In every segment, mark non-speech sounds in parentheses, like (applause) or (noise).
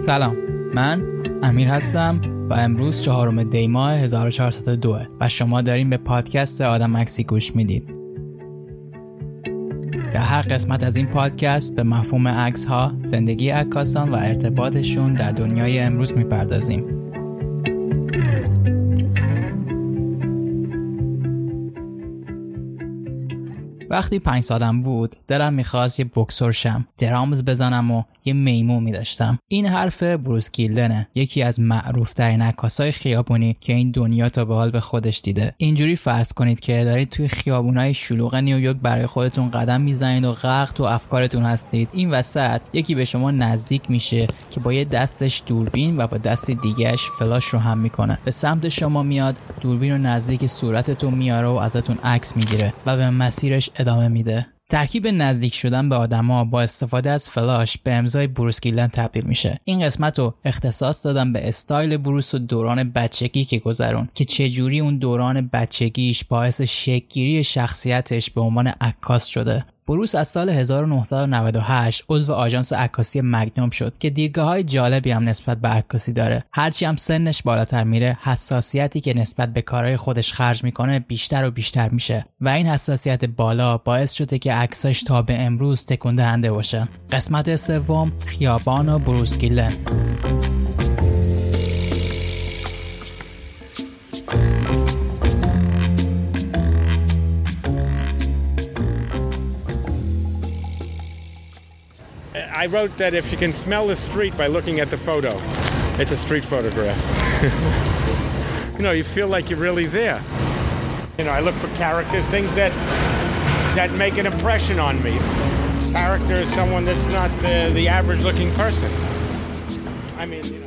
سلام من امیر هستم و امروز چهارم دی ماه 1402 و شما داریم به پادکست آدم مکسی گوش می‌دید در هر قسمت از این پادکست به مفهوم عکس ها، زندگی عکاسان و ارتباطشون در دنیای امروز می‌پردازیم. وقتی پنج سالم بود دلم می‌خواست یه بکسور شم درامز بزنم و یه میمون میداشتم. این حرف بروس گیلدنه یکی از معروف ترین عکاسای خیابونی که این دنیا تا به حال به خودش دیده. اینجوری فرض کنید که دارید توی خیابونای شلوغ نیویورک برای خودتون قدم می‌زنید و غرق تو افکارتون هستید. این وسط یکی به شما نزدیک میشه که با یه دستش دوربین و با دست دیگهش فلاش رو هم می‌کنه. به سمت شما میاد دوربین رو نزدیک صورتتون میاره و ازتون عکس می‌گیره و به مسیرش ادامه میده. ترکیب نزدیک شدن به آدما با استفاده از فلاش به امضای بروس گیلن تبدیل میشه. این قسمت رو اختصاص دادم به استایل بروس و دوران بچگی که گذرون که چجوری اون دوران بچگیش باعث شکگیری شخصیتش به عنوان عکاس شده. بروس از سال 1998 عضو آژانس عکاسی مگنوم شد که دیدگاه های جالبی هم نسبت به عکاسی داره. هرچی هم سنش بالاتر میره حساسیتی که نسبت به کارهای خودش خرج می‌کنه بیشتر و بیشتر میشه و این حساسیت بالا باعث شده که عکساش تا به امروز تکون دهنده باشه. قسمت سوم خیابان و بروس گیلن I wrote that if you can smell the street by looking at the photo, it's a street photograph. (laughs) you know, you feel like you're really there. You know, I look for characters, things that that make an impression on me. Character is someone that's not the, the average looking person. I mean, you know.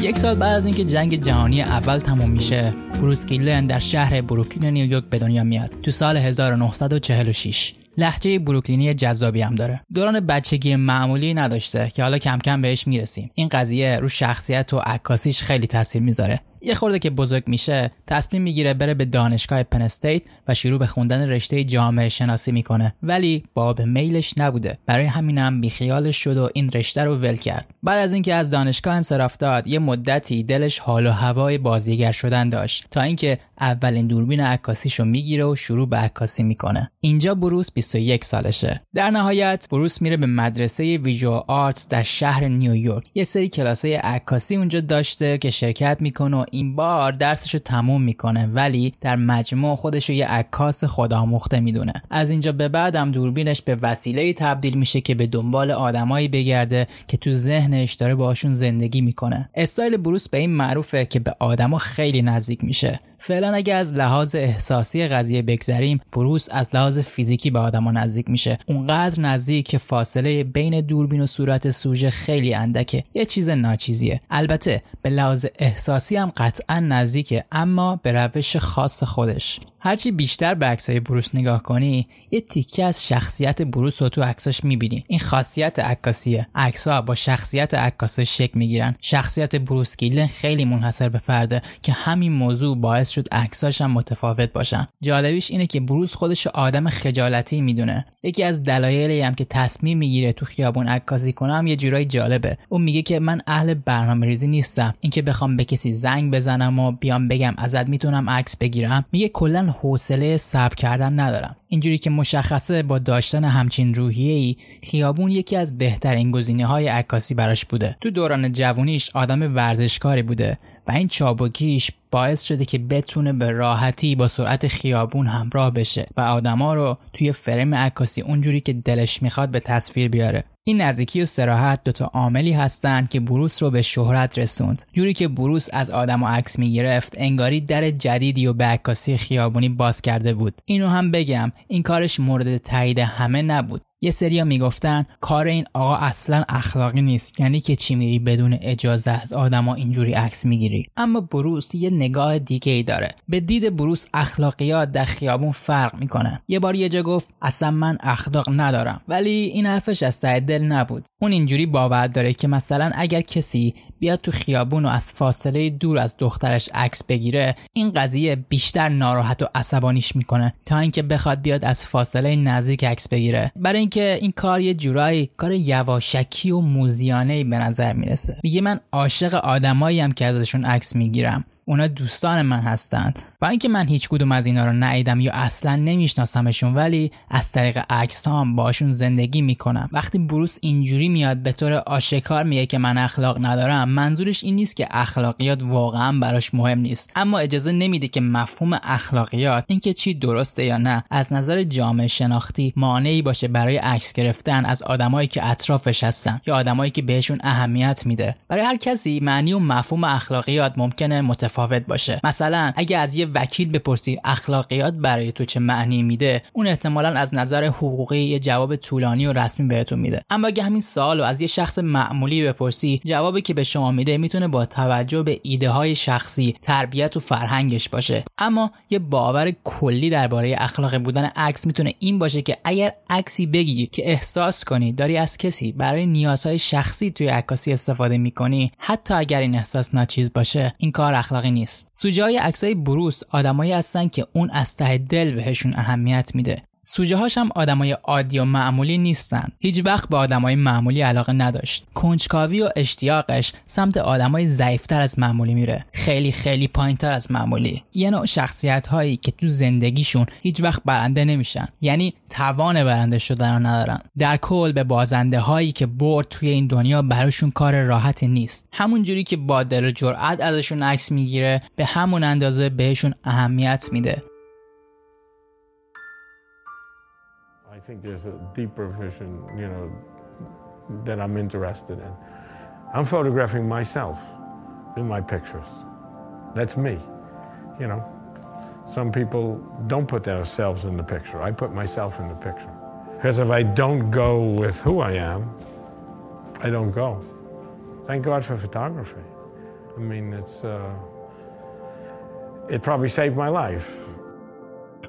یک سال بعد از اینکه جنگ جهانی اول تموم میشه بروس گیلن در شهر بروکلین نیویورک به دنیا میاد. تو سال 1946 لحجه بروکلینی جذابی هم داره. دوران بچگی معمولی نداشته که حالا کم کم بهش می‌رسیم. این قضیه رو شخصیت و عکاسیش خیلی تاثیر می‌ذاره. یه خورده که بزرگ میشه تصمیم می‌گیره بره به دانشگاه پن استیت و شروع به خوندن رشته جامعه شناسی می‌کنه. ولی باب میلش نبوده. برای همینم بیخیالش شد و این رشته رو ول کرد. بعد از اینکه از دانشگاه انصراف داد یه مدتی دلش حال و هوای بازیگر شدن داشت. تا اینکه اولین دوربین عکاسیشو می‌گیره و شروع به عکاسی می‌کنه. اینجا بروس 21 سالشه. در نهایت بروس میره به مدرسه ویژوال آرتس در شهر نیویورک یه سری کلاسای عکاسی اونجا داشته که شرکت می‌کنه و این بار درسش رو تموم می‌کنه ولی در مجموع خودش رو یه عکاس خودآموخته می‌دونه. از اینجا به بعدم دوربینش یه وسیله تبدیل میشه که به دنبال آدمایی بگرده که تو ذهنش داره باشون زندگی می‌کنه. استایل بروس به این معروفه که به آدما خیلی نزدیک میشه. فعلا اگه از لحاظ احساسی قضیه بگذریم بروس از لحاظ فیزیکی به آدما نزدیک میشه. اونقدر نزدیک که فاصله بین دوربین و صورت سوژه خیلی اندکه. یه چیز ناچیزیه. البته به لحاظ احساسی هم قطعا نزدیکه اما به روش خاص خودش. هرچی بیشتر به عکسای بروس نگاه کنی یه تیکه از شخصیت بروس رو تو عکساش می‌بینی. این خاصیت عکاسیه. عکسها با شخصیت عکاسا شکل می‌گیرن. شخصیت بروس گیلن خیلی منحصر به فرده که همین موضوع باعث شد عکساش هم متفاوت باشن. جالبیش اینه که بروس خودش آدم خجالتی می‌دونه. یکی از دلایلی هم که تصمیم می‌گیره تو خیابون عکاسی کنم یه جورایی جالبه. اون میگه که من اهل برنامه ریزی نیستم. اینکه بخوام به کسی زنگ بزنم و بیام بگم ازت می‌تونم عکس بگیرم. میگه کلا حوصله صبر کردن ندارم. اینجوری که مشخصه با داشتن همچین روحیه ای خیابون یکی از بهترین گزینه های عکاسی براش بوده. تو دوران جوونیش آدم ورزشکاری بوده. و این چابکیش باعث شده که بتونه به راحتی با سرعت خیابون همراه بشه و آدما رو توی فریم عکاسی اونجوری که دلش می‌خواد به تصویر بیاره. این نزدیکی و سراحت دوتا عاملی هستند که بروس رو به شهرت رسوند. جوری که بروس از آدم و عکس می‌گرفت انگاری در جدیدی و به عکاسی خیابونی باز کرده بود. اینو هم بگم این کارش مورد تایید همه نبود. یه سریا می‌گفتن کار این آقا اصلا اخلاقی نیست یعنی که چی میری بدون اجازه از آدما اینجوری عکس می‌گیری. اما بروس یه نگاه دیگه ای داره. به دید بروس اخلاقیات در خیابون فرق می‌کنه. یه بار یه جا گفت اصلا من اخلاق ندارم. ولی این حرفش از ته دل نبود. اون اینجوری باور داره که مثلا اگر کسی بیاد تو خیابون و از فاصله دور از دخترش عکس بگیره این قضیه بیشتر ناراحت و عصبانیش می‌کنه تا اینکه بخواد بیاد از فاصله نزدیک عکس بگیره. برای این کار یه جورایی کار یواشکی و موزیانه به نظر می‌رسه. میگه من عاشق آدمایی که ازشون عکس می‌گیرم. اونا دوستان من هستند. اینکه من هیچ کدوم از اینا رو ندیدم یا اصلا نمیشناسمشون ولی از طریق عکس هم باشون زندگی می‌کنم. وقتی بروس اینجوری میاد به طور آشکار میگه که من اخلاق ندارم منظورش این نیست که اخلاقیات واقعا براش مهم نیست. اما اجازه نمیده که مفهوم اخلاقیات اینکه چی درسته یا نه از نظر جامعه شناختی مانعی باشه برای عکس گرفتن از آدمایی که اطرافش هستن یا آدمایی که بهشون اهمیت میده. برای هر کسی معنی و مفهوم اخلاقیات ممکنه متفاوت باشه. مثلا اگه از یه وکیل بپرسی اخلاقیات برای تو چه معنی میده اون احتمالا از نظر حقوقی یه جواب طولانی و رسمی بهتون میده. اما اگه همین سوال از یه شخص معمولی بپرسی جوابی که به شما میده می‌تونه با توجه به ایده های شخصی تربیت و فرهنگش باشه. اما یه باور کلی درباره اخلاق بودن عکس می‌تونه این باشه که اگر عکسی بگی که احساس کنی داری از کسی برای نیازهای شخصی توی عکاسی استفاده می‌کنی حتی اگر این احساس ناچیز باشه این کار اخلاقی نیست. سوژه های عکسای بروس آدمایی هستن که اون از ته دل بهشون اهمیت میده. سوژه هاش هم آدمای عادی و معمولی نیستن. هیچ وقت به آدمای معمولی علاقه نداشت. کنجکاوی و اشتیاقش سمت آدمای ضعیفتر از معمولی میره. خیلی خیلی پایینتر از معمولی. یه نوع شخصیت هایی که تو زندگیشون هیچ وقت برنده نمیشن. یعنی توان برنده شدن رو ندارن. در کل به بازنده هایی که برد توی این دنیا براشون کار راحتی نیست. همون جوری که با دل و جرأت ازشون عکس می‌گیره به همون اندازه بهشون اهمیت میده. Think there's a deeper vision, you know, that I'm interested in. I'm photographing myself in my pictures. That's me, you know. Some people don't put themselves in the picture. I put myself in the picture. Because if I don't go with who I am, I don't go. Thank God for photography. I mean, it's, uh, it probably saved my life.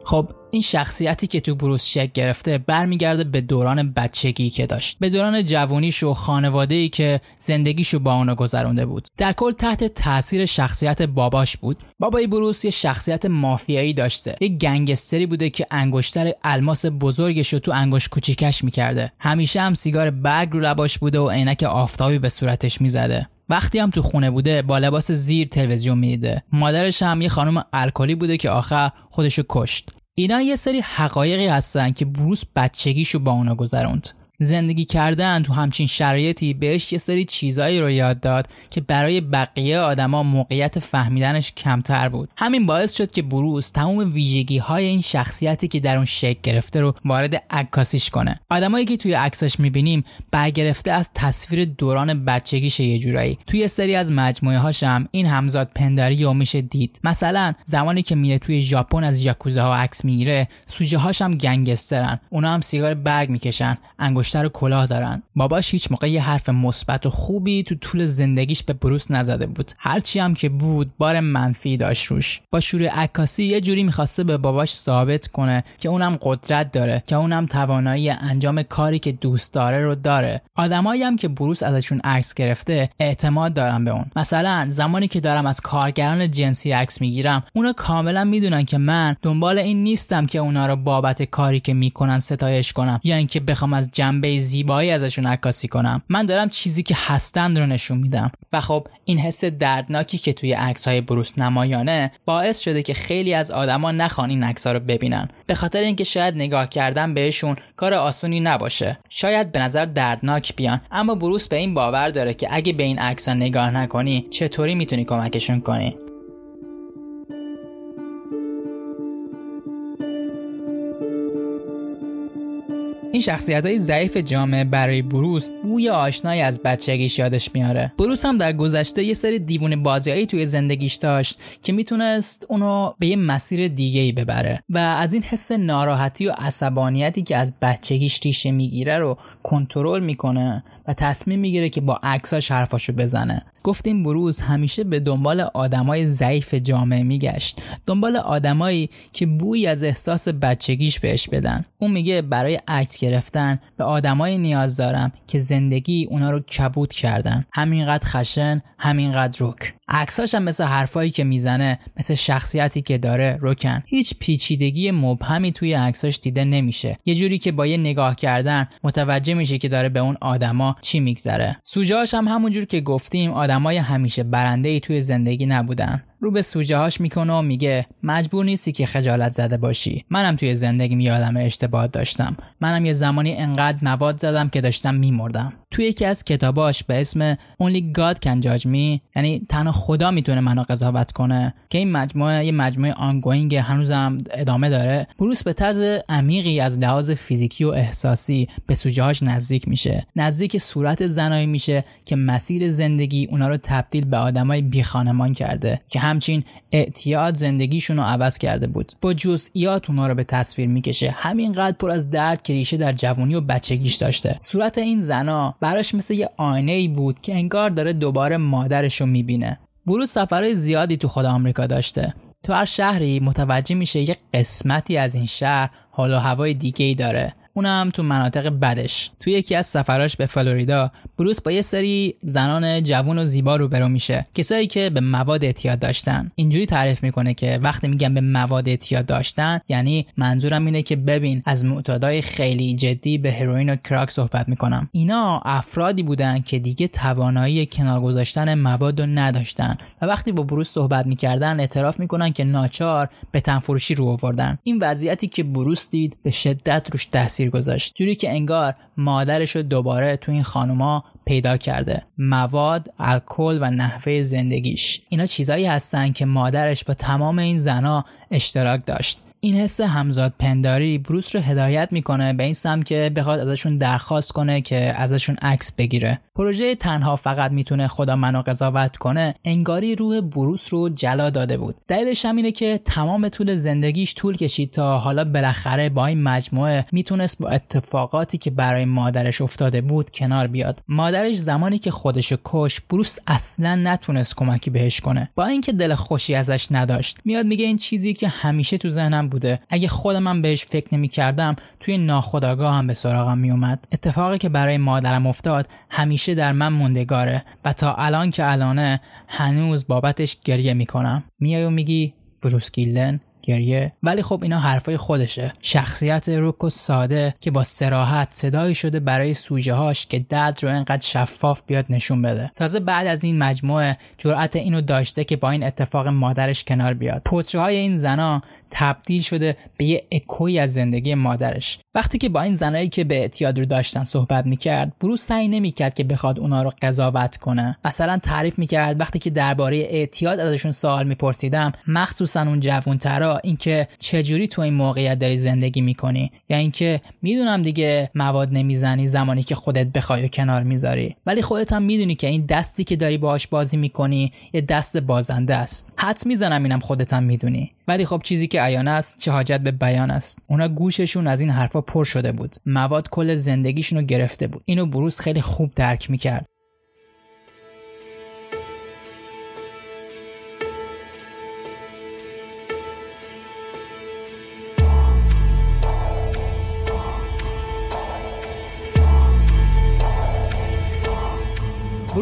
خب این شخصیتی که تو بروس شک گرفته برمیگرده به دوران بچگی که داشت. به دوران جوونیش و خانواده ای که زندگیشو با اونو گذرونده بود. در کل تحت تاثیر شخصیت باباش بود. بابای بروس یه شخصیت مافیایی داشته. یه گنگستری بوده که انگشتر الماس بزرگش رو تو انگشت کوچیکش می‌کرده. همیشه هم سیگار برگ رو لباش بوده و عینک آفتابی به صورتش می‌زده. وقتی هم تو خونه بوده با لباس زیر تلویزیون میده مادرش هم یه خانم الکلی بوده که آخر خودشو کشت. اینا یه سری حقایقی هستن که بروس بچگیشو با اونا گذروند. زندگی کردن تو همچین شرایطی بهش یه سری چیزایی رو یاد داد که برای بقیه آدما موقعیت فهمیدنش کمتر بود. همین باعث شد که بروس تمام ویژگی های این شخصیتی که در اون شکل گرفته رو وارد عکاسیش کنه. آدمایی که توی عکساش می‌بینیم برگرفته از تصویر دوران بچگیش یه جورایی. توی سری از مجموعه هاشم این همزاد پنداری رو میشه دید. مثلا زمانی که میره توی ژاپن از یاکوزا ها عکس می‌گیره سوژه هاشم گنگسترن. اونا هم سیگار برگ می‌کشن انگشتر و کلاه دارن. باباش هیچ موقع یه حرف مثبت و خوبی تو طول زندگیش به بروس نزده بود. هرچی هم که بود بار منفی داشت روش. با شروع عکاسی یه جوری می‌خواسته به باباش ثابت کنه که اونم قدرت داره که اونم توانایی انجام کاری که دوست داره رو داره. آدمایی هم که بروس ازشون عکس گرفته اعتماد دارن به اون. مثلا زمانی که دارم از کارگران جنسی عکس می‌گیرم اونا کاملا می‌دونن که من دنبال این نیستم که اونا رو بابت کاری که می‌کنن ستایش کنم. یا اینکه بخوام از جنبه زیبایی ازشون عکاسی کنم. من دارم چیزی که هستند رو نشون میدم. و خب این حس دردناکی که توی عکس های بروس نمایانه باعث شده که خیلی از آدما نخوان این عکس رو ببینن. به خاطر اینکه شاید نگاه کردن بهشون کار آسونی نباشه. شاید به نظر دردناک بیان. اما بروس به این باور داره که اگه به این عکس نگاه نکنی چطوری می‌تونی کمکشون کنی؟ این شخصیت های ضعیف جامعه برای بروس بوی آشنایی از بچگیش یادش میاره. بروس هم در گذشته یه سری دیوونه بازیایی توی زندگیش داشت که می‌تونست اونو به یه مسیر دیگه ای ببره و از این حس ناراحتی و عصبانیتی که از بچگیش ریشه می‌گیره رو کنترل می‌کنه. و تصمیم می‌گیره که با عکساش حرفاشو بزنه. گفتیم بروز همیشه به دنبال آدمای ضعیف جامعه میگشت. دنبال آدمایی که بوی از احساس بچگیش بهش بدن. اون میگه برای عکس گرفتن به آدمای نیاز دارم که زندگی اونا رو کبود کردن. همینقدر خشن همینقدر رک. عکساش هم مثل حرفایی که می‌زنه مثل شخصیتی که داره روکن. هیچ پیچیدگی مبهمی توی عکساش دیده نمیشه. یه جوری که با یه نگاه کردن متوجه میشه که داره به اون آدما چی میگذره. سوژه‌هاش هم همونجور که گفتیم آدمای همیشه برنده ای توی زندگی نبودن. رو به سوژه هاش می‌کنه و میگه مجبور نیستی که خجالت زده باشی. منم توی زندگی یادم اشتباه داشتم. منم یه زمانی انقدر مواد زدم که داشتم میمردم. توی یکی از کتاباش به اسم Only God Can Judge Me یعنی تنها خدا می‌تونه منو قضاوت کنه که این مجموعه یه مجموعه آنگوینگ هنوزم ادامه داره. بروس به طرز عمیقی از لحاظ فیزیکی و احساسی به سوژه هاش نزدیک میشه. نزدیک صورت زنایی میشه که مسیر زندگی اونا رو تبدیل به آدمای بی خانمان کرده که همچین اعتیاد زندگیشون رو عوض کرده بود. با جزئیات اونا رو به تصویر می‌کشه. همینقدر پر از درد که ریشه در جوانی و بچگیش داشته. صورت این زنا براش مثل یه آینه ای بود که انگار داره دوباره مادرش رو می‌بینه. بروز سفرهای زیادی تو خود آمریکا داشته. تو هر شهری متوجه میشه یه قسمتی از این شهر حال و هوای دیگه ای داره. اونم تو مناطق بدش. توی یکی از سفراش به فلوریدا بروس با یه سری زنان جوون و زیبا روبرو میشه. کسایی که به مواد اعتیاد داشتن. اینجوری تعریف می‌کنه که وقتی میگم به مواد اعتیاد داشتن یعنی منظورم اینه که ببین از معتادای خیلی جدی به هروئین و کراک صحبت می‌کنم. اینا افرادی بودن که دیگه توانایی کنار گذاشتن مواد رو نداشتن. و وقتی با بروس صحبت می‌کردن اعتراف می‌کنن که ناچار به تنفروشی رو آوردن. این وضعیتی که بروس دید به شدت روش تاثیر گذاشت. جوری که انگار مادرش رو دوباره تو این خانوما پیدا کرده. مواد الکل و نحوه زندگیش. اینا چیزایی هستن که مادرش با تمام این زنا اشتراک داشت. این حس همزاد پنداری بروس رو هدایت می‌کنه به این سمت که بخواد ازشون درخواست کنه که ازشون عکس بگیره. پروژه تنها فقط می‌تونه خدا منو قضاوت کنه انگاری روح بروس رو جلا داده بود. دلیلش هم اینه که تمام طول زندگیش طول کشید تا حالا بالاخره با این مجموعه می‌تونست با اتفاقاتی که برای مادرش افتاده بود کنار بیاد. مادرش زمانی که خودش کش بروس اصلا نتونست کمکی بهش کنه. با اینکه دل خوشی ازش نداشت میاد میگه این چیزی که همیشه تو ذهنم بوده. اگه خودم هم بهش فکر نمی کردم توی ناخداگاه هم به سراغم می اومد اتفاقی که برای مادرم افتاد همیشه در من موندگاره و تا الان که الانه هنوز بابتش گریه می‌کنم. میای و میگی بروس گیلدن؟ گریه ولی خب اینا حرفای خودشه. شخصیت روک و ساده که با سراحت صدایی شده برای سوژه هاش که درد رو انقدر شفاف بیاد نشون بده. تازه بعد از این مجموعه جرأت اینو داشته که با این اتفاق مادرش کنار بیاد. پوتره های این زنا تبدیل شده به یه اکوی از زندگی مادرش. وقتی که با این زنایی که به اعتیاد رو داشتن صحبت می‌کرد بروس سعی نمی‌کرد که بخواد اونا رو قضاوت کنه. مثلا تعریف می‌کرد وقتی که درباره اعتیاد ازشون سوال میپرسیدم مخصوصا اون جوونترا اینکه چجوری تو این موقعیت داری زندگی می‌کنی. یا اینکه می‌دونم دیگه مواد نمی‌زنی زمانی که خودت بخوای و کنار می‌ذاری. ولی خودت هم می‌دونی که این دستی که داری باهاش بازی می‌کنی یه دست بازنده است. حد می‌زنم اینم خودت هم می‌دونی. ولی خب چیزی که عیان است چه حاجت به بیان است. اونا گوششون از این حرفا پر شده بود. مواد کل زندگیشون رو گرفته بود. اینو بروس خیلی خوب درک می‌کرد.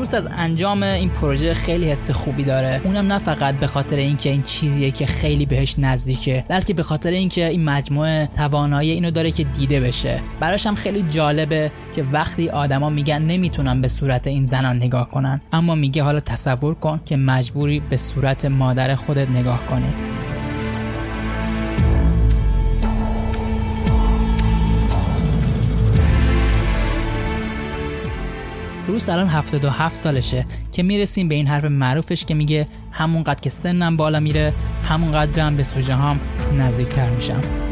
بروس از انجام این پروژه خیلی حس خوبی داره. اونم نه فقط به خاطر اینکه این چیزیه که خیلی بهش نزدیکه بلکه به خاطر اینکه این مجموعه توانایی اینو داره که دیده بشه. براش هم خیلی جالبه که وقتی آدما میگن نمی‌تونن به صورت این زنان نگاه کنن اما میگه حالا تصور کن که مجبوری به صورت مادر خودت نگاه کنی. بروس الان 77 سالشه که می‌رسیم به این حرف معروفش که میگه همونقدر که سنم بالا میره همونقدرم به سوژه هم نزدیکتر میشم.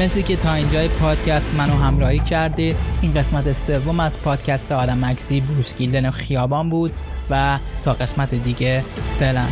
مرسی که تا اینجای پادکست منو همراهی کردید این قسمت سوم از پادکست آدم مکسی بروس گیلدن خیابان بود و تا قسمت دیگه فعلا.